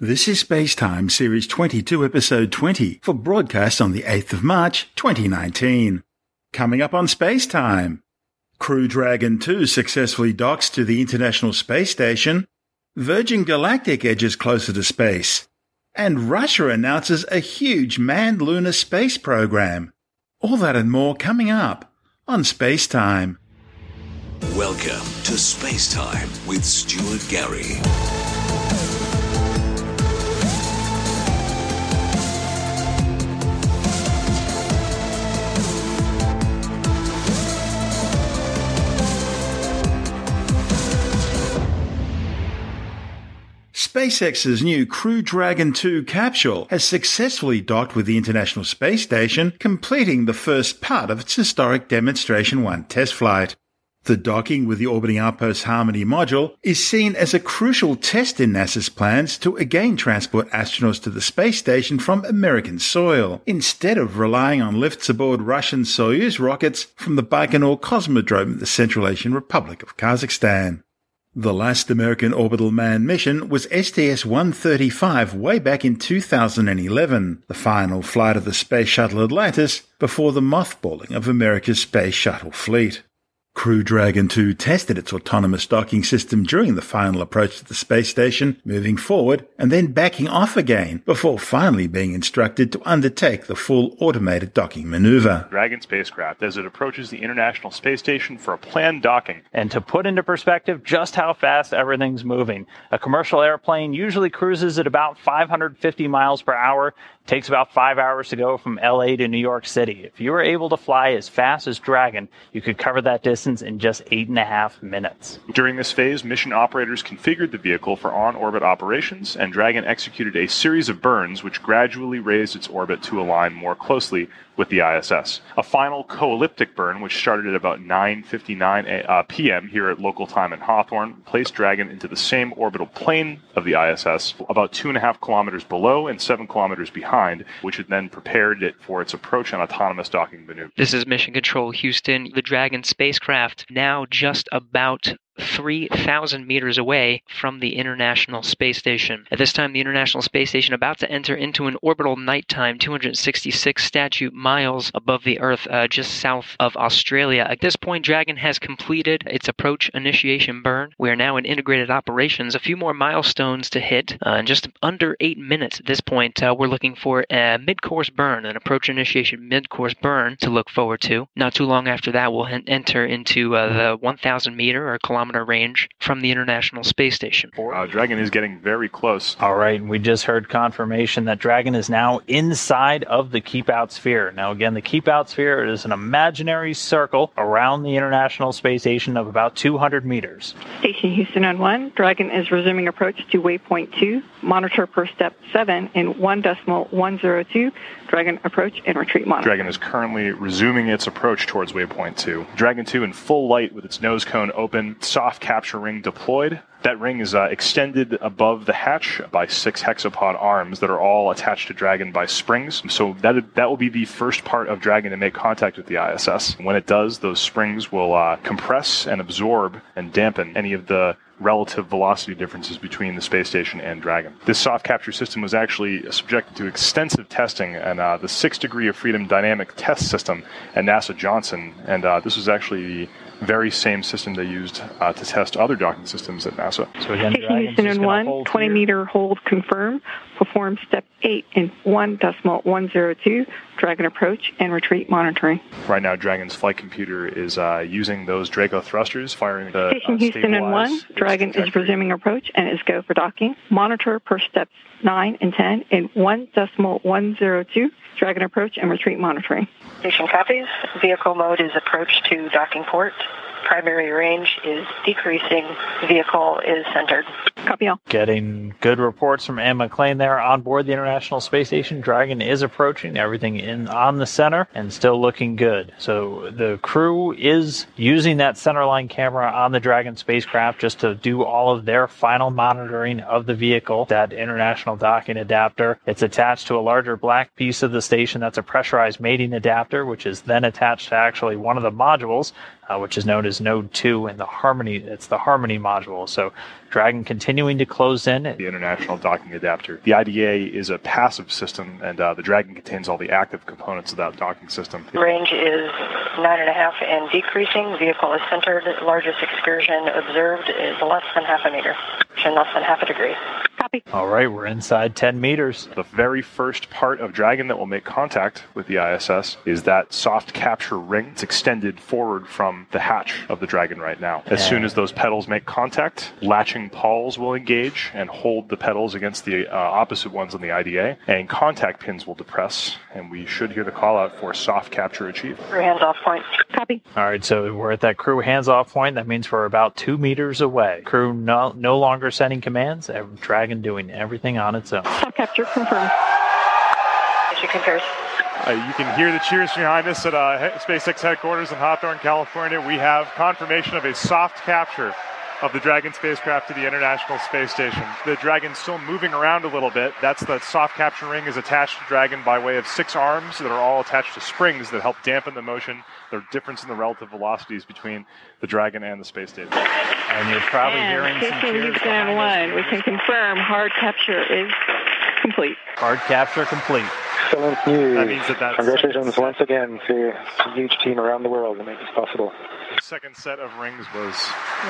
This is Spacetime Series 22, Episode 20, for broadcast on the 8th of March, 2019. Coming up on Spacetime. Crew Dragon 2 successfully docks to the International Space Station. Virgin Galactic edges closer to space. And Russia announces a huge manned lunar space program. All that and more coming up on Spacetime. Welcome to Spacetime with Stuart Gary. SpaceX's new Crew Dragon 2 capsule has successfully docked with the International Space Station, completing the first part of its historic Demonstration 1 test flight. The docking with the orbiting outpost Harmony module is seen as a crucial test in NASA's plans to again transport astronauts to the space station from American soil, instead of relying on lifts aboard Russian Soyuz rockets from the Baikonur Cosmodrome in the Central Asian Republic of Kazakhstan. The last American orbital manned mission was STS-135 way back in 2011, the final flight of the Space Shuttle Atlantis before the mothballing of America's Space Shuttle fleet. Crew Dragon 2 tested its autonomous docking system during the final approach to the space station, moving forward and then backing off again before finally being instructed to undertake the full automated docking maneuver. Dragon spacecraft as it approaches the International Space Station for a planned docking. And to put into perspective just how fast everything's moving, a commercial airplane usually cruises at about 550 miles per hour takes about five hours to go from LA to New York City. If you were able to fly as fast as Dragon, you could cover that distance in just eight and a half minutes. During this phase, mission operators configured the vehicle for on orbit operations, and Dragon executed a series of burns which gradually raised its orbit to align more closely with the ISS. A final co-elliptic burn, which started at about 9:59 uh, p.m. here at local time in Hawthorne, placed Dragon into the same orbital plane of the ISS, about two and a half kilometers below and seven kilometers behind, which had then prepared it for its approach and autonomous docking maneuver. This is Mission Control Houston. The Dragon spacecraft now just about 3,000 meters away from the International Space Station. At this time, the International Space Station about to enter into an orbital nighttime 266 statute miles above the Earth, uh, just south of Australia. At this point, Dragon has completed its approach initiation burn. We are now in integrated operations. A few more milestones to hit. Uh, in just under eight minutes at this point, uh, we're looking for a mid-course burn, an approach initiation mid-course burn to look forward to. Not too long after that, we'll enter into uh, the 1,000 meter or kilometer kilometer range from the International Space Station. Uh, Dragon is getting very close. All right, we just heard confirmation that Dragon is now inside of the Keep Out Sphere. Now, again, the Keep Out Sphere is an imaginary circle around the International Space Station of about 200 meters. Station Houston on 1, Dragon is resuming approach to waypoint 2. Monitor per step 7 in 1 decimal 102. Dragon approach and retreat monitor. Dragon is currently resuming its approach towards waypoint 2. Dragon 2 in full light with its nose cone open, soft capture ring deployed. That ring is uh, extended above the hatch by six hexapod arms that are all attached to Dragon by springs. So that that will be the first part of Dragon to make contact with the ISS. When it does, those springs will uh, compress and absorb and dampen any of the relative velocity differences between the space station and Dragon. This soft capture system was actually subjected to extensive testing and uh, the six degree of freedom dynamic test system at NASA Johnson, and uh, this was actually the very same system they used uh, to test other docking systems at NASA. So again, Station Houston in 1, 20 here. meter hold confirm. Perform step 8 in 1 decimal 102. Dragon approach and retreat monitoring. Right now, Dragon's flight computer is uh, using those Draco thrusters, firing the Station uh, Houston in 1, stabilize its Dragon is trajectory. resuming approach and is go for docking. Monitor per steps 9 and 10 in 1 decimal 102. Dragon approach and retreat monitoring. Station copies. Vehicle mode is approach to docking port. Primary range is decreasing. Vehicle is centered. Copy all. Getting good reports from Anne McClain there on board the International Space Station. Dragon is approaching, everything in on the center and still looking good. So the crew is using that centerline camera on the Dragon spacecraft just to do all of their final monitoring of the vehicle. That international docking adapter. It's attached to a larger black piece of the station that's a pressurized mating adapter, which is then attached to actually one of the modules uh, which is known as Node 2 and the Harmony. It's the Harmony module. So Dragon continuing to close in. The International Docking Adapter. The IDA is a passive system, and uh, the Dragon contains all the active components of that docking system. Range is nine and a half and decreasing. Vehicle is centered. Largest excursion observed is less than half a meter and less than half a degree. Copy. All right, we're inside 10 meters. The very first part of Dragon that will make contact with the ISS is that soft capture ring. It's extended forward from the hatch of the Dragon right now. As soon as those petals make contact, latching pawls will engage and hold the petals against the uh, opposite ones on the IDA, and contact pins will depress, and we should hear the call out for soft capture achieved. Crew hands off point. Copy. All right, so we're at that crew hands off point. That means we're about two meters away. Crew no, no longer sending commands. ev- Dragon doing everything on its own. Soft capture confirmed. Issue concurs. Uh, you can hear the cheers behind us at uh, SpaceX headquarters in Hawthorne, California. We have confirmation of a soft capture of the Dragon spacecraft to the International Space Station. The Dragon's still moving around a little bit. That's the soft capture ring is attached to Dragon by way of six arms that are all attached to springs that help dampen the motion, the difference in the relative velocities between the Dragon and the space station. And you're probably hearing And some Houston, cheers Houston behind us. one. We can confirm hard capture is complete. Hard capture complete. Excellent news. That means that that Congratulations once again to a huge team around the world to make this possible. The second set of rings was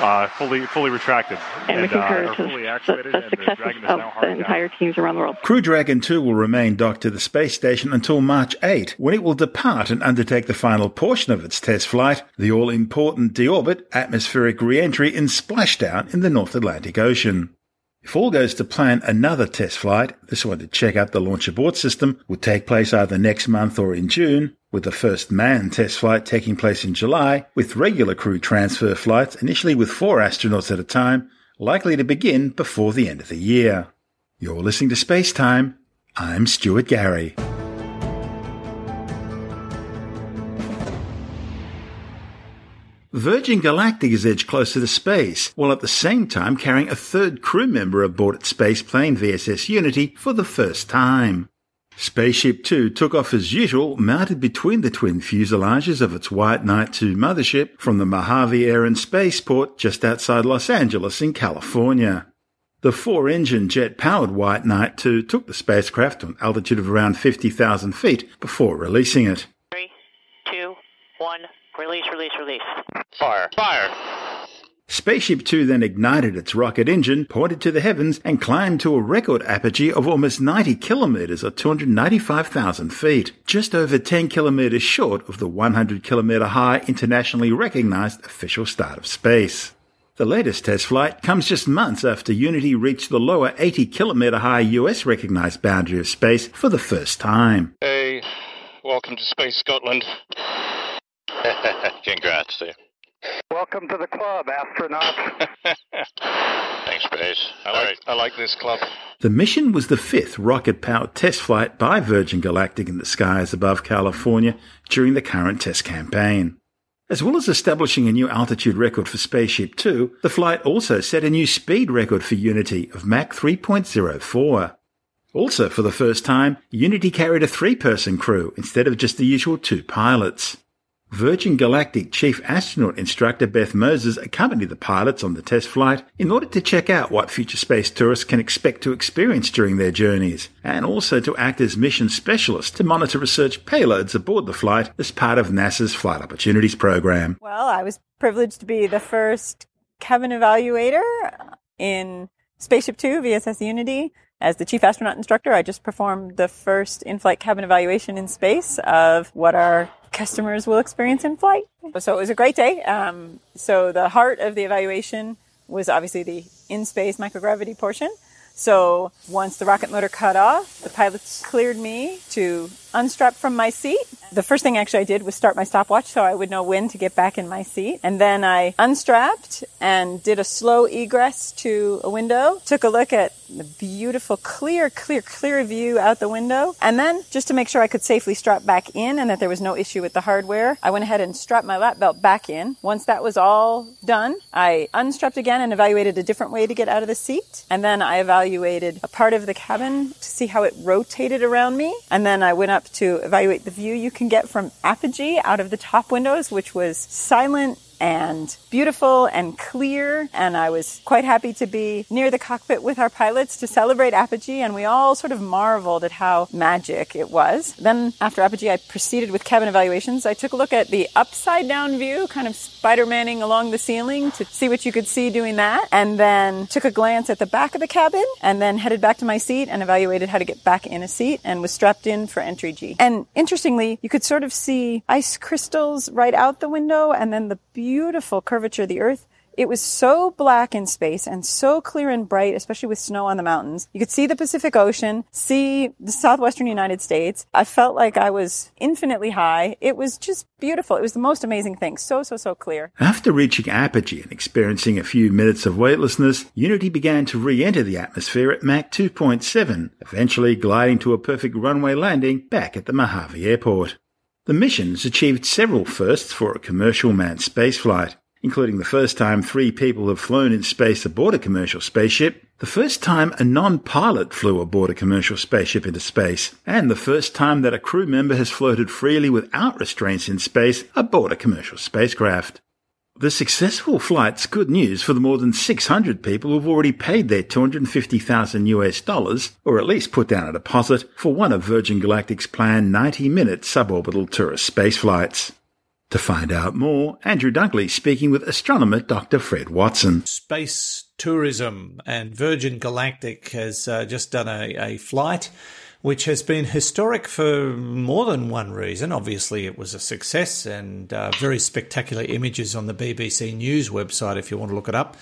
uh, fully fully retracted And, we uh, concur or to fully the, actuated, the the success is of the hard capped. entire teams around the world. Crew Dragon 2 will remain docked to the space station until March 8, when it will depart and undertake the final portion of its test flight, the all-important deorbit atmospheric re-entry in splashdown in the North Atlantic Ocean. If all goes to plan, another test flight, this one to check out the launch abort system, will take place either next month or in June, with the first manned test flight taking place in July, with regular crew transfer flights, initially with four astronauts at a time, likely to begin before the end of the year. You're listening to Space Time. I'm Stuart Gary. Virgin Galactic is edged closer to space, while at the same time carrying a third crew member aboard its space plane VSS Unity for the first time. Spaceship Two took off as usual, mounted between the twin fuselages of its White Knight 2 mothership from the Mojave Air and Spaceport just outside Los Angeles in California. The four-engine jet-powered White Knight 2 took the spacecraft to an altitude of around 50,000 feet before releasing it. Three, two, one. Release, release, release. Fire. Fire. Spaceship Two then ignited its rocket engine, pointed to the heavens, and climbed to a record apogee of almost 90 kilometers or 295,000 feet, just over 10 kilometers short of the 100 kilometer high internationally recognized official start of space. The latest test flight comes just months after Unity reached the lower 80 kilometer high US recognized boundary of space for the first time. Hey, welcome to Space Scotland. Congrats, Steve. Welcome to the club, astronaut. Thanks, Space. I like, I like this club. The mission was the fifth rocket powered test flight by Virgin Galactic in the skies above California during the current test campaign. As well as establishing a new altitude record for Spaceship Two, the flight also set a new speed record for Unity of Mach 3.04. Also, for the first time, Unity carried a three person crew instead of just the usual two pilots. Virgin Galactic Chief Astronaut Instructor Beth Moses accompanied the pilots on the test flight in order to check out what future space tourists can expect to experience during their journeys, and also to act as mission specialists to monitor research payloads aboard the flight as part of NASA's Flight Opportunities Program. Well, I was privileged to be the first cabin evaluator in Spaceship Two VSS Unity. As the chief astronaut instructor, I just performed the first in-flight cabin evaluation in space of what our customers will experience in flight. So it was a great day. Um, so the heart of the evaluation was obviously the in-space microgravity portion. So once the rocket motor cut off, the pilots cleared me to unstrap from my seat. The first thing actually I did was start my stopwatch so I would know when to get back in my seat. And then I unstrapped and did a slow egress to a window, took a look at the beautiful, clear, clear, clear view out the window. And then just to make sure I could safely strap back in and that there was no issue with the hardware, I went ahead and strapped my lap belt back in. Once that was all done, I unstrapped again and evaluated a different way to get out of the seat. And then I evaluated a part of the cabin to see how it rotated around me. And then I went up to evaluate the view you can get from apogee out of the top windows, which was silent and beautiful and clear. And I was quite happy to be near the cockpit with our pilots to celebrate apogee. And we all sort of marveled at how magic it was. Then after apogee, I proceeded with cabin evaluations. I took a look at the upside down view, kind of Spider-Manning along the ceiling to see what you could see doing that. And then took a glance at the back of the cabin and then headed back to my seat and evaluated how to get back in a seat and was strapped in for entry G. And interestingly, you could sort of see ice crystals right out the window and then the beautiful curvature of the earth. It was so black in space and so clear and bright, especially with snow on the mountains. You could see the Pacific Ocean, see the southwestern United States. I felt like I was infinitely high. It was just beautiful. It was the most amazing thing. So, so, so clear. After reaching apogee and experiencing a few minutes of weightlessness, Unity began to re-enter the atmosphere at Mach 2.7, eventually gliding to a perfect runway landing back at the Mojave Airport. The missions achieved several firsts for a commercial manned spaceflight, including the first time three people have flown in space aboard a commercial spaceship, the first time a non-pilot flew aboard a commercial spaceship into space, and the first time that a crew member has floated freely without restraints in space aboard a commercial spacecraft. The successful flight's good news for the more than 600 people who've already paid their 250,000 US dollars, or at least put down a deposit, for one of Virgin Galactic's planned 90-minute suborbital tourist space flights. To find out more, Andrew Dunkley speaking with astronomer Dr. Fred Watson. Space tourism and Virgin Galactic has uh, just done a, a flight which has been historic for more than one reason. Obviously, it was a success and uh, very spectacular images on the BBC News website if you want to look it up.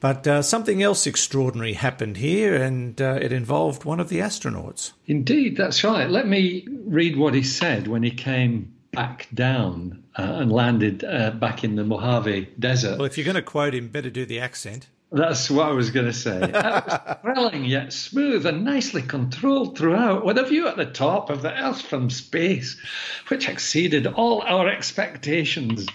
But uh, something else extraordinary happened here, and uh, it involved one of the astronauts. Indeed, that's right. Let me read what he said when he came back down uh, and landed uh, back in the Mojave Desert. Well, if you're going to quote him, better do the accent. That's what I was going to say. It was thrilling yet smooth and nicely controlled throughout, with a view at the top of the Earth from space, which exceeded all our expectations.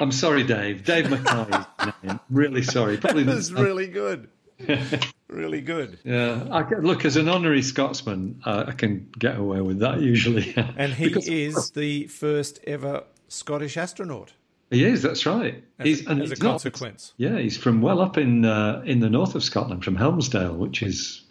I'm sorry, Dave. Dave Mackay. really sorry. Probably that was really good. really good. Yeah, I can, look as an honorary Scotsman, uh, I can get away with that usually. and he because, is the first ever Scottish astronaut. He is. That's right. As, he's and as a consequence. Yeah, he's from well up in uh, in the north of Scotland, from Helmsdale, which is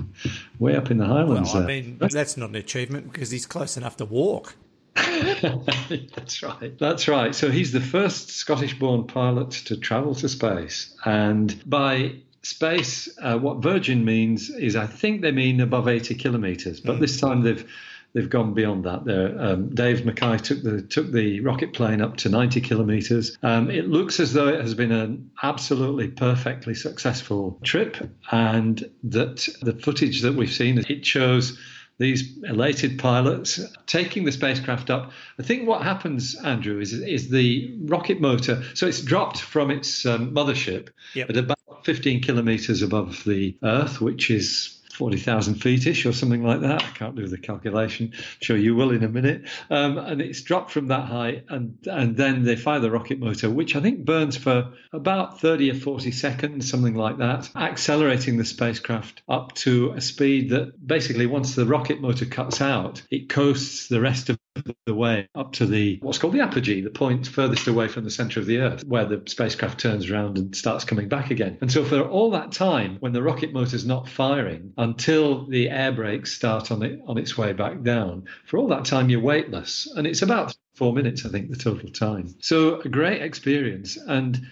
way up in the Highlands. Well, I mean, that's, that's not an achievement because he's close enough to walk. That's right. That's right. So he's the first Scottish born pilot to travel to space. And by space, uh, what Virgin means is I think they mean above 80 kilometres, but mm. this time they've they've gone beyond that. There, um, Dave Mackay took the took the rocket plane up to 90 kilometres. Um, it looks as though it has been an absolutely perfectly successful trip, and that the footage that we've seen it shows these elated pilots taking the spacecraft up. I think what happens, Andrew, is is the rocket motor. So it's dropped from its um, mothership yep. at about 15 kilometers above the Earth, which is 40,000 feet ish or something like that. I can't do the calculation. I'm sure you will in a minute. Um, and it's dropped from that height, and, and then they fire the rocket motor, which I think burns for about 30 or 40 seconds, something like that, accelerating the spacecraft up to a speed that basically, once the rocket motor cuts out, it coasts the rest of the way up to the what's called the apogee, the point furthest away from the center of the Earth, where the spacecraft turns around and starts coming back again. And so, for all that time, when the rocket motor's not firing until the air brakes start on it on its way back down, for all that time you're weightless, and it's about four minutes, I think, the total time. So, a great experience and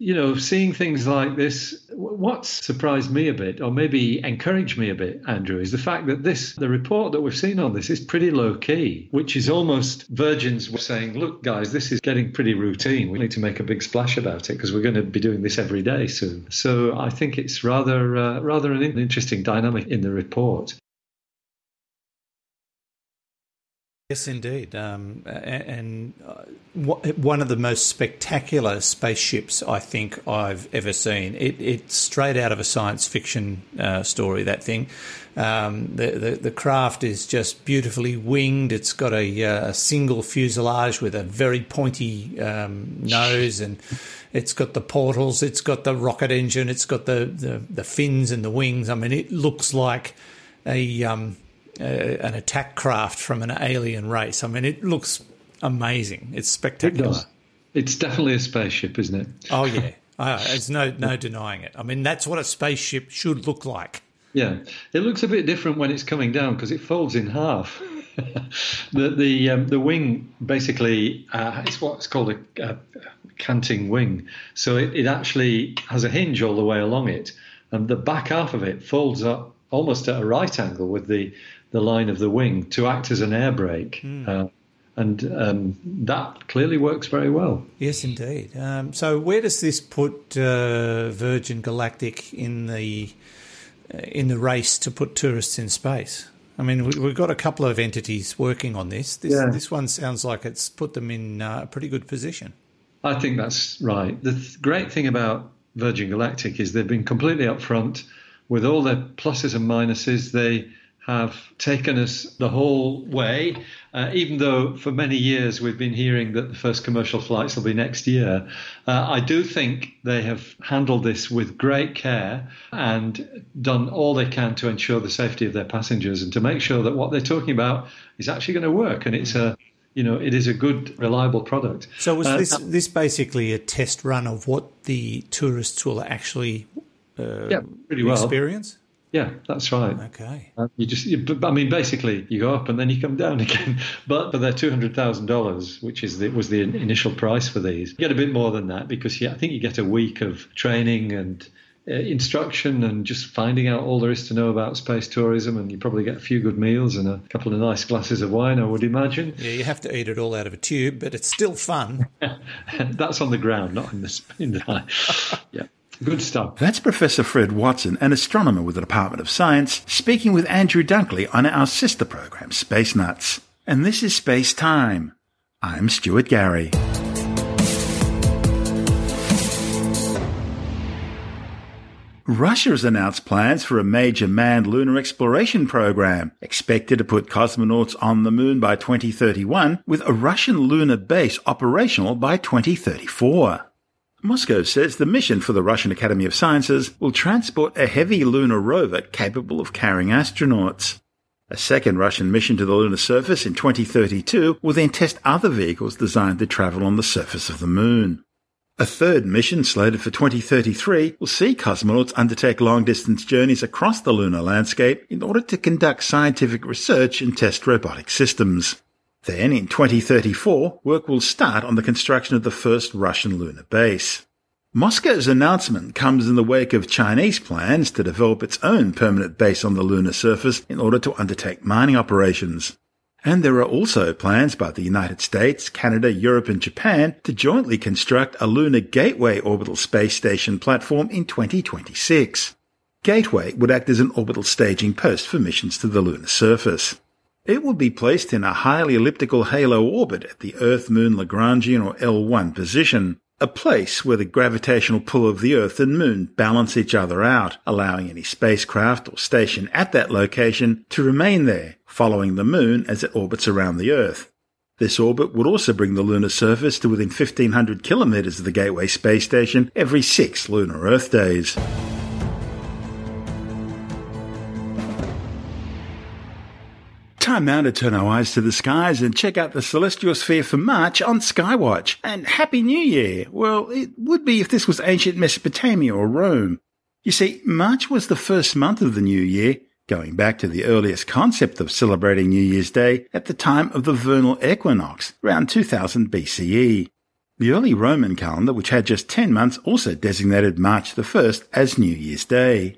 you know, seeing things like this, what surprised me a bit, or maybe encouraged me a bit, Andrew, is the fact that this, the report that we've seen on this is pretty low key, which is almost Virgin's saying, look, guys, this is getting pretty routine. We need to make a big splash about it because we're going to be doing this every day soon. So I think it's rather, uh, rather an interesting dynamic in the report. Yes, indeed. Um, and uh, one of the most spectacular spaceships I think I've ever seen. It, it's straight out of a science fiction uh, story, that thing. Um, the, the, the, craft is just beautifully winged. It's got a, uh, a single fuselage with a very pointy um, nose, and it's got the portals, it's got the rocket engine, it's got the, the, the fins and the wings. I mean, it looks like a. Uh, an attack craft from an alien race. I mean, it looks amazing. It's spectacular. It. It's definitely a spaceship, isn't it? Oh yeah, oh, there's no no denying it. I mean, that's what a spaceship should look like. Yeah, it looks a bit different when it's coming down because it folds in half. the the um, the wing basically uh, it's what's called a, a, canting wing. So it, it actually has a hinge all the way along it, and the back half of it folds up almost at a right angle with the the line of the wing to act as an air brake. Mm. Uh, and um, that clearly works very well. Yes, indeed. Um, so, where does this put uh, Virgin Galactic in the uh, in the race to put tourists in space? I mean, we've got a couple of entities working on this. This, yeah. this one sounds like it's put them in uh, a pretty good position. I think that's right. The th- great thing about Virgin Galactic is they've been completely upfront with all their pluses and minuses. They have taken us the whole way, uh, even though for many years we've been hearing that the first commercial flights will be next year. Uh, I do think they have handled this with great care and done all they can to ensure the safety of their passengers and to make sure that what they're talking about is actually going to work and it's a you know, it is a good, reliable product. So was uh, this this basically a test run of what the tourists will actually uh, yeah, pretty well. experience? Yeah, that's right. Okay. Uh, you just, you, I mean, basically, you go up and then you come down again. But but they're two hundred thousand dollars, which is the, was the initial price for these. You get a bit more than that because yeah, I think you get a week of training and uh, instruction and just finding out all there is to know about space tourism, and you probably get a few good meals and a couple of nice glasses of wine, I would imagine. Yeah, you have to eat it all out of a tube, but it's still fun. That's on the ground, not in the in the yeah. Good stuff. That's Professor Fred Watson, an astronomer with the Department of Science, speaking with Andrew Dunkley on our sister program, Space Nuts. And this is Space Time. I'm Stuart Gary. Russia has announced plans for a major manned lunar exploration program, expected to put cosmonauts on the moon by 2031, with a Russian lunar base operational by 2034. Moscow says the mission for the Russian Academy of Sciences will transport a heavy lunar rover capable of carrying astronauts. A second Russian mission to the lunar surface in 2032 will then test other vehicles designed to travel on the surface of the moon. A third mission slated for 2033 will see cosmonauts undertake long distance journeys across the lunar landscape in order to conduct scientific research and test robotic systems. Then, in 2034, work will start on the construction of the first Russian lunar base. Moscow's announcement comes in the wake of Chinese plans to develop its own permanent base on the lunar surface in order to undertake mining operations. And there are also plans by the United States, Canada, Europe and Japan to jointly construct a Lunar Gateway orbital space station platform in 2026. Gateway would act as an orbital staging post for missions to the lunar surface. It would be placed in a highly elliptical halo orbit at the Earth-Moon Lagrangian or L1 position, a place where the gravitational pull of the Earth and Moon balance each other out, allowing any spacecraft or station at that location to remain there, following the Moon as it orbits around the Earth. This orbit would also bring the lunar surface to within 1500 kilometers of the Gateway space station every six lunar Earth days. Time now to turn our eyes to the skies and check out the celestial sphere for March on Skywatch. And Happy New Year! Well, it would be if this was ancient Mesopotamia or Rome. You see, March was the first month of the new year, going back to the earliest concept of celebrating New Year's Day at the time of the vernal equinox, around 2000 BCE. The early Roman calendar, which had just 10 months, also designated March the 1st as New Year's Day.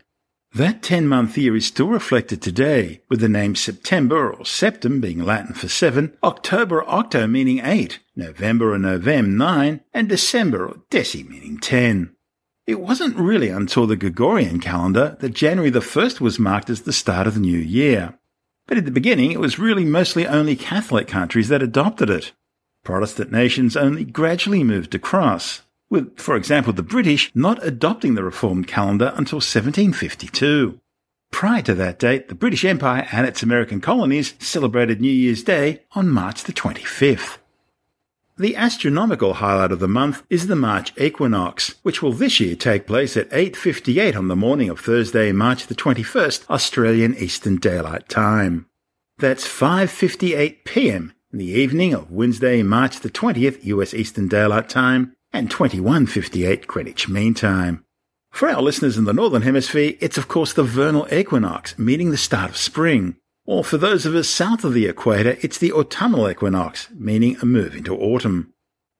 That 10 month year is still reflected today, with the name September or Septem being Latin for seven, October Octo meaning eight, November or Novem nine, and December or Deci meaning ten. It wasn't really until the Gregorian calendar that January the 1st was marked as the start of the new year. But at the beginning, it was really mostly only Catholic countries that adopted it. Protestant nations only gradually moved across with, for example, the British not adopting the reformed calendar until 1752. Prior to that date, the British Empire and its American colonies celebrated New Year's Day on March the 25th. The astronomical highlight of the month is the March equinox, which will this year take place at 8.58 on the morning of Thursday, March the 21st, Australian Eastern Daylight Time. That's 5.58 pm in the evening of Wednesday, March the 20th, US Eastern Daylight Time, and 2158 Greenwich Mean Time. For our listeners in the Northern Hemisphere, it's of course the vernal equinox, meaning the start of spring. Or for those of us south of the equator, it's the autumnal equinox, meaning a move into autumn.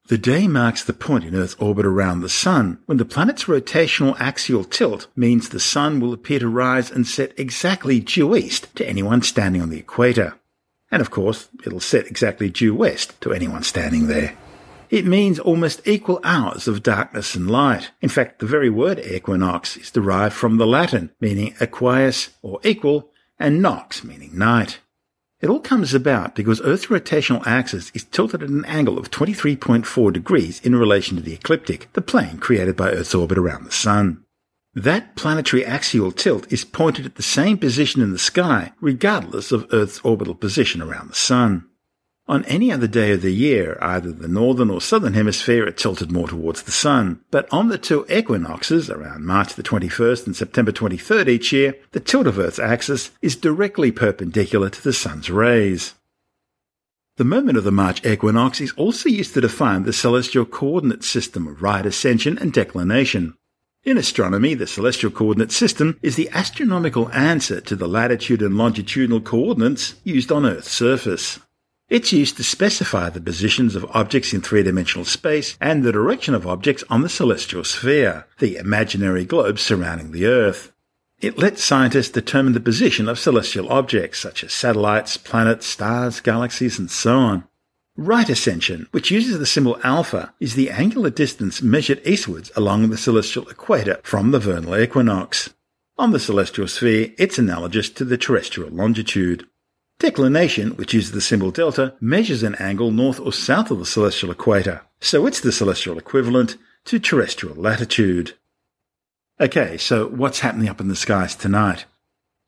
The day marks the point in Earth's orbit around the Sun when the planet's rotational axial tilt means the Sun will appear to rise and set exactly due east to anyone standing on the equator. And of course, it'll set exactly due west to anyone standing there. It means almost equal hours of darkness and light. In fact, the very word equinox is derived from the Latin, meaning equus or equal, and nox, meaning night. It all comes about because Earth's rotational axis is tilted at an angle of 23.4 degrees in relation to the ecliptic, the plane created by Earth's orbit around the Sun. That planetary axial tilt is pointed at the same position in the sky, regardless of Earth's orbital position around the Sun. On any other day of the year, either the northern or southern hemisphere it tilted more towards the sun. But on the two equinoxes, around March the 21st and September 23rd each year, the tilt of Earth's axis is directly perpendicular to the sun's rays. The moment of the March equinox is also used to define the celestial coordinate system of right ascension and declination. In astronomy, the celestial coordinate system is the astronomical answer to the latitude and longitudinal coordinates used on Earth's surface. It's used to specify the positions of objects in three-dimensional space and the direction of objects on the celestial sphere, the imaginary globe surrounding the Earth. It lets scientists determine the position of celestial objects such as satellites, planets, stars, galaxies, and so on. Right ascension, which uses the symbol alpha, is the angular distance measured eastwards along the celestial equator from the vernal equinox. On the celestial sphere, it's analogous to the terrestrial longitude. Declination, which is the symbol delta, measures an angle north or south of the celestial equator, so it's the celestial equivalent to terrestrial latitude. Okay, so what's happening up in the skies tonight?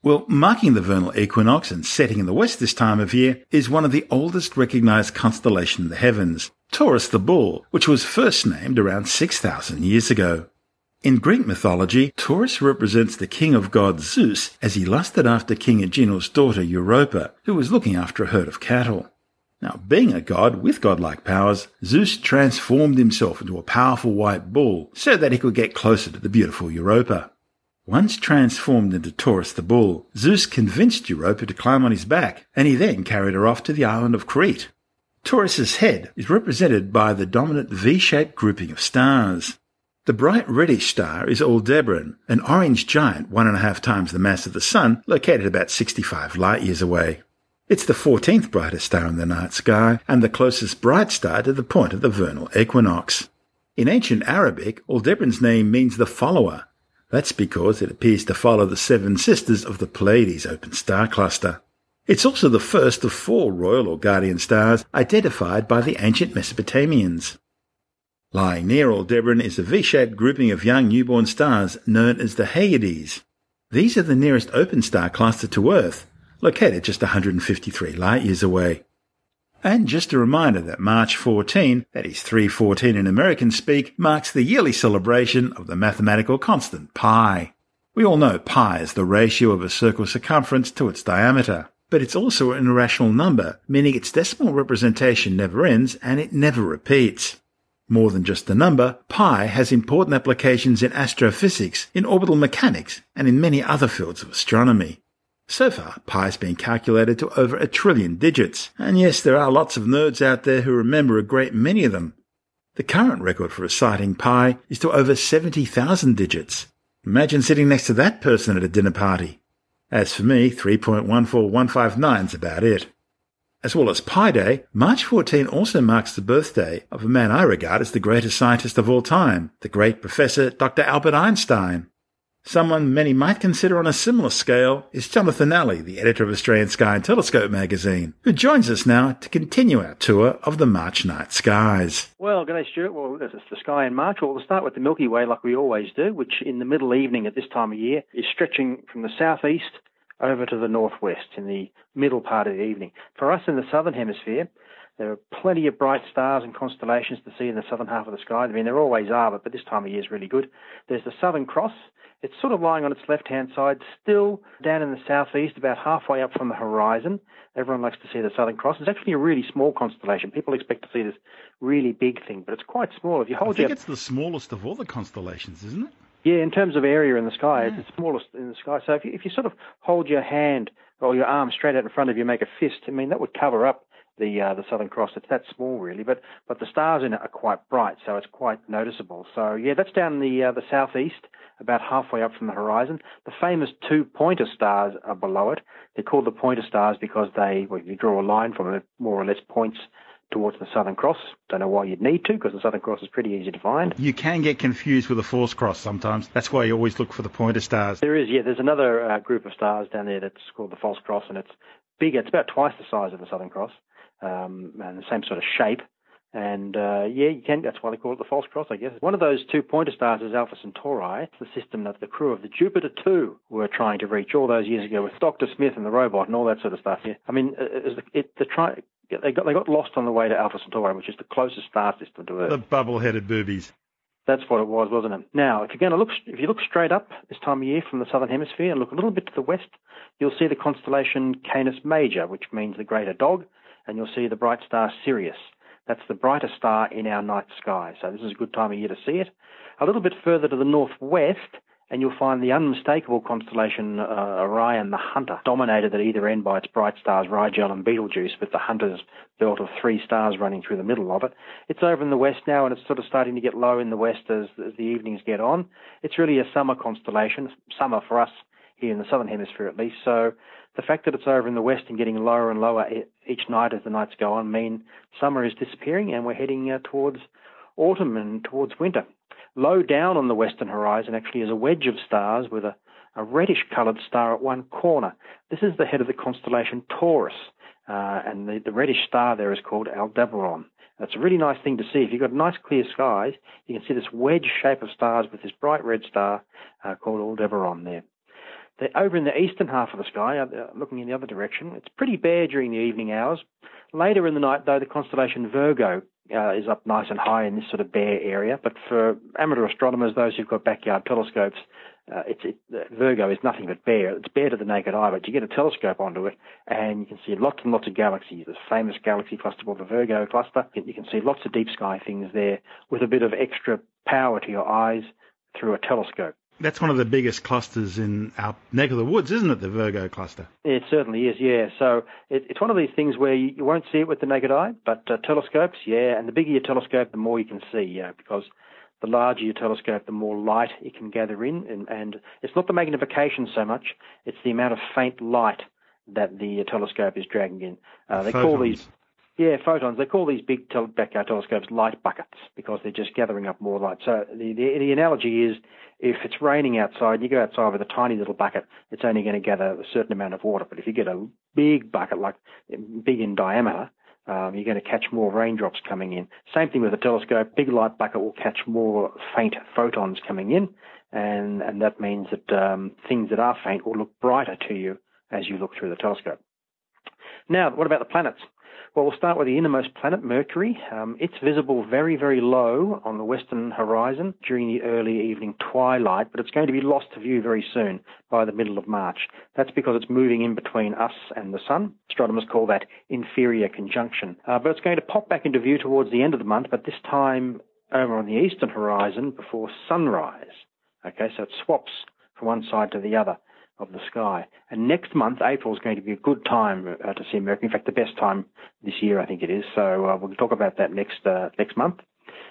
Well, marking the vernal equinox and setting in the west this time of year is one of the oldest recognized constellations in the heavens, Taurus the Bull, which was first named around 6,000 years ago. In Greek mythology, Taurus represents the king of gods Zeus as he lusted after King Agenor's daughter Europa, who was looking after a herd of cattle. Now, being a god with godlike powers, Zeus transformed himself into a powerful white bull so that he could get closer to the beautiful Europa. Once transformed into Taurus the bull, Zeus convinced Europa to climb on his back, and he then carried her off to the island of Crete. Taurus's head is represented by the dominant V-shaped grouping of stars. The bright reddish star is Aldebaran, an orange giant one and a half times the mass of the Sun, located about 65 light years away. It's the 14th brightest star in the night sky and the closest bright star to the point of the vernal equinox. In ancient Arabic, Aldebaran's name means the follower. That's because it appears to follow the seven sisters of the Pleiades open star cluster. It's also the first of four royal or guardian stars identified by the ancient Mesopotamians. Lying near Aldebaran is a V-shaped grouping of young newborn stars known as the Hyades. These are the nearest open star cluster to Earth, located just 153 light years away. And just a reminder that March 14, that is 314 in American speak, marks the yearly celebration of the mathematical constant pi. We all know pi is the ratio of a circle's circumference to its diameter, but it's also an irrational number, meaning its decimal representation never ends and it never repeats. More than just a number, pi has important applications in astrophysics, in orbital mechanics, and in many other fields of astronomy. So far, pi has been calculated to over a trillion digits, and yes, there are lots of nerds out there who remember a great many of them. The current record for reciting pi is to over 70,000 digits. Imagine sitting next to that person at a dinner party. As for me, 3.14159 is about it. As well as Pi Day, March 14 also marks the birthday of a man I regard as the greatest scientist of all time, the great Professor Dr. Albert Einstein. Someone many might consider on a similar scale is Jonathan Nally, the editor of Australian Sky and Telescope magazine, who joins us now to continue our tour of the March night skies. Well, good day, Stuart. Well, it's the sky in March. Well, we'll start with the Milky Way like we always do, which in the middle evening at this time of year is stretching from the southeast over to the northwest in the middle part of the evening. For us in the southern hemisphere, There are plenty of bright stars and constellations to see in the southern half of the sky. I mean, there always are, but, but this time of year is really good. There's the Southern Cross. It's sort of lying on its left hand side, still down in the southeast, about halfway up from the horizon. Everyone likes to see the Southern Cross. It's actually a really small constellation. People expect to see this really big thing, but it's quite small. If you hold I think your it's the smallest of all the constellations, isn't it? Yeah, in terms of area in the sky, it's the smallest in the sky. So if you, if you sort of hold your hand or your arm straight out in front of you, make a fist, I mean that would cover up the uh, the Southern Cross. It's that small, really, but but the stars in it are quite bright, so it's quite noticeable. So yeah, that's down the uh, the southeast, about halfway up from the horizon. The famous two pointer stars are below it. They're called the pointer stars because they, well, you draw a line from it more or less points towards the Southern Cross. Don't know why you'd need to, because the Southern Cross is pretty easy to find. You can get confused with a False Cross sometimes. That's why you always look for the pointer stars. There is, yeah. There's another uh, group of stars down there that's called the False Cross, and it's bigger. It's about twice the size of the Southern Cross, um, and the same sort of shape. And uh, yeah, you can. That's why they call it the False Cross, I guess. One of those two pointer stars is Alpha Centauri. It's the system that the crew of the Jupiter 2 were trying to reach all those years ago with Doctor Smith and the robot and all that sort of stuff. Yeah. I mean, uh, is the, it, the try. They got they got lost on the way to Alpha Centauri, which is the closest star system to Earth. The bubble-headed boobies. That's what it was, wasn't it? Now, if you're going to look, if you look straight up this time of year from the southern hemisphere and look a little bit to the west, you'll see the constellation Canis Major, which means the greater dog, and you'll see the bright star Sirius. That's the brightest star in our night sky. So this is a good time of year to see it. A little bit further to the northwest, and you'll find the unmistakable constellation uh, Orion, the Hunter, dominated at either end by its bright stars Rigel and Betelgeuse, with the Hunter's belt of three stars running through the middle of it. It's over in the west now, and it's sort of starting to get low in the west as, as the evenings get on. It's really a summer constellation, summer for us here in the southern hemisphere at least. So the fact that it's over in the west and getting lower and lower each night as the nights go on mean summer is disappearing and we're heading uh, towards autumn and towards winter. Low down on the western horizon actually is a wedge of stars with a, a reddish coloured star at one corner. This is the head of the constellation Taurus, uh, and the, the reddish star there is called Aldebaran. That's a really nice thing to see. If you've got nice clear skies, you can see this wedge shape of stars with this bright red star uh, called Aldebaran there. Over in the eastern half of the sky, uh, looking in the other direction. It's pretty bare during the evening hours. Later in the night, though, the constellation Virgo uh, is up nice and high in this sort of bare area. But for amateur astronomers, those who've got backyard telescopes, uh, it, Virgo is nothing but bare. It's bare to the naked eye, but you get a telescope onto it, and you can see lots and lots of galaxies. This famous galaxy cluster called the Virgo cluster. You can see lots of deep sky things there with a bit of extra power to your eyes through a telescope. That's one of the biggest clusters in our neck of the woods, isn't it? The Virgo cluster. It certainly is, yeah. So it, it's one of these things where you, you, won't see it with the naked eye, but uh, telescopes, yeah. And the bigger your telescope, the more you can see, yeah, because the larger your telescope, the more light it can gather in. And, and it's not the magnification so much, it's the amount of faint light that the telescope is dragging in. Uh, they Photons. call these yeah, photons. They call these big backyard telescopes light buckets because they're just gathering up more light. So the, the, the analogy is if it's raining outside, you go outside with a tiny little bucket, it's only going to gather a certain amount of water. But if you get a big bucket, like big in diameter, um, you're going to catch more raindrops coming in. Same thing with a telescope. Big light bucket will catch more faint photons coming in, and and that means that um, things that are faint will look brighter to you as you look through the telescope. Now, what about the planets? Well, we'll start with the innermost planet, Mercury. Um, it's visible very, very low on the western horizon during the early evening twilight, but it's going to be lost to view very soon by the middle of March. That's because it's moving in between us and the sun. Astronomers call that inferior conjunction. Uh, but it's going to pop back into view towards the end of the month, but this time over on the eastern horizon before sunrise. Okay, so it swaps from one side to the other of the sky. And next month, April, is going to be a good time uh, to see Mercury. In fact, the best time this year, I think it is. So uh, we'll talk about that next uh, next month.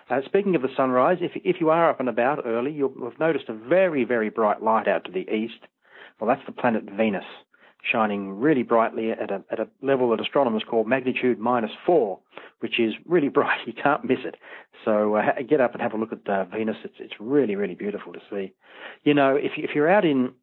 Uh, speaking of the sunrise, if if you are up and about early, you'll have noticed a very very bright light out to the east. Well, that's the planet Venus, shining really brightly at a at a level that astronomers call magnitude minus four, which is really bright. You can't miss it. So uh, get up and have a look at uh, Venus. It's it's really really beautiful to see. You know, if if you're out in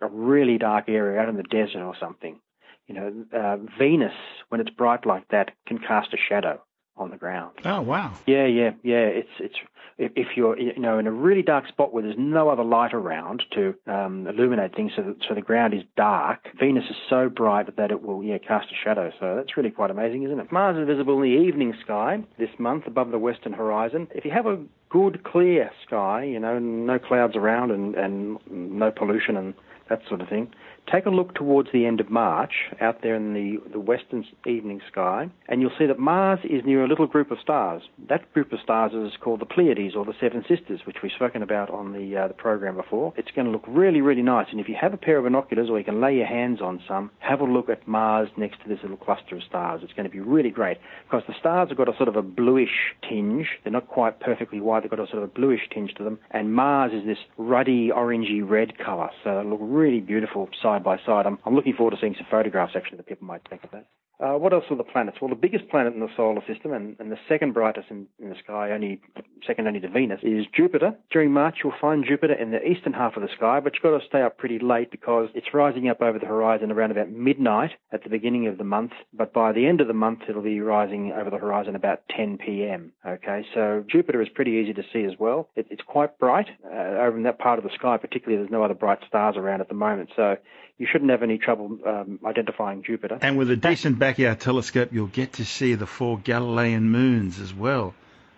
a really dark area out in the desert or something, you know, uh, Venus, when it's bright like that, can cast a shadow. On the ground. Oh wow! Yeah, yeah, yeah. It's it's if, if you're you know in a really dark spot where there's no other light around to um, illuminate things, so that, so the ground is dark. Venus is so bright that it will yeah cast a shadow. So that's really quite amazing, isn't it? Mars is visible in the evening sky this month above the western horizon. If you have a good clear sky, you know, no clouds around and and no pollution and that sort of thing. Take a look towards the end of March out there in the, the western evening sky, and you'll see that Mars is near a little group of stars. That group of stars is called the Pleiades or the Seven Sisters, which we've spoken about on the, uh, the program before. It's going to look really, really nice, and if you have a pair of binoculars or you can lay your hands on some, have a look at Mars next to this little cluster of stars. It's going to be really great because the stars have got a sort of a bluish tinge. They're not quite perfectly white, they've got a sort of a bluish tinge to them, and Mars is this ruddy, orangey red colour, so it'll look really beautiful by side. I'm, I'm looking forward to seeing some photographs actually that people might think of that. Uh, what else are the planets? Well, the biggest planet in the solar system and, and the second brightest in, in, the sky, only second only to Venus, is Jupiter. During March, you'll find Jupiter in the eastern half of the sky, but you've got to stay up pretty late because it's rising up over the horizon around about midnight at the beginning of the month. But by the end of the month, it'll be rising over the horizon about 10 p.m. Okay, so Jupiter is pretty easy to see as well. It, it's quite bright uh, over in that part of the sky, particularly. There's no other bright stars around at the moment, so you shouldn't have any trouble um, identifying Jupiter. And with a decent backyard telescope, you'll get to see the four Galilean moons as well.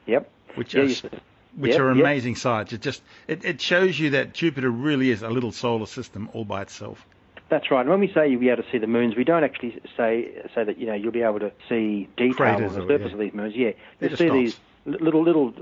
Yep. Which Yeah, are which yep, are yep. amazing sights. It just it, it shows you that Jupiter really is a little solar system all by itself. That's right. And when we say you'll be able to see the moons, we don't actually say say that you know you'll be able to see detail Craters on the it, surface yeah. of these moons. Yeah, you see dots. these little little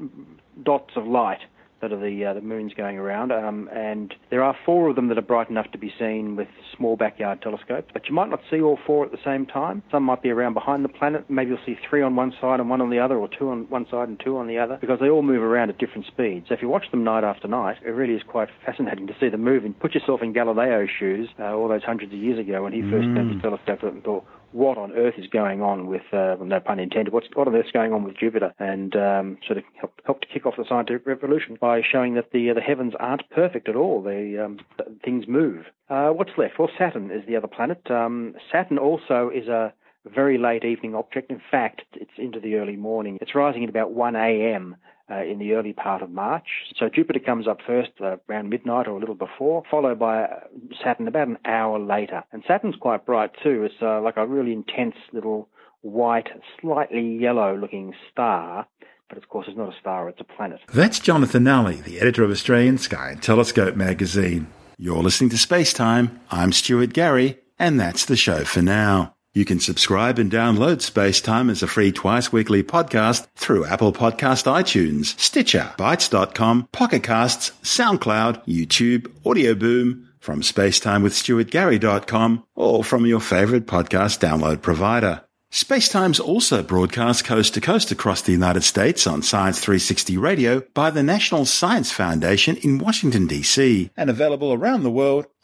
dots of light that are the uh, the moons going around, um, and there are four of them that are bright enough to be seen with small backyard telescopes. But you might not see all four at the same time. Some might be around behind the planet. Maybe you'll see three on one side and one on the other, or two on one side and two on the other, because they all move around at different speeds. So if you watch them night after night, it really is quite fascinating to see them move. And put yourself in Galileo's shoes, uh, all those hundreds of years ago when he first turned his telescope and thought, what on earth is going on with, uh, no pun intended, what's, what on earth's going on with Jupiter? And um, sort of helped, helped to kick off the scientific revolution by showing that the uh, the heavens aren't perfect at all. They um, things move. Uh, what's left? Well, Saturn is the other planet. Um, Saturn also is a very late evening object. In fact, it's into the early morning. It's rising at about 1 a.m. Uh, in the early part of March. So Jupiter comes up first uh, around midnight or a little before, followed by uh, Saturn about an hour later. And Saturn's quite bright too. It's uh, like a really intense little white, slightly yellow looking star. But of course, it's not a star, it's a planet. That's Jonathan Nally, the editor of Australian Sky and Telescope magazine. You're listening to Space Time. I'm Stuart Gary, and that's the show for now. You can subscribe and download Space Time as a free twice weekly podcast through Apple Podcast iTunes, Stitcher, bitesz.com, Pocket Casts, SoundCloud, YouTube, Audio Boom, from spacetimewithstuartgary.com, or from your favorite podcast download provider. Spacetime's also broadcast coast to coast across the United States on Science 360 Radio by the National Science Foundation in Washington, D.C., and available around the world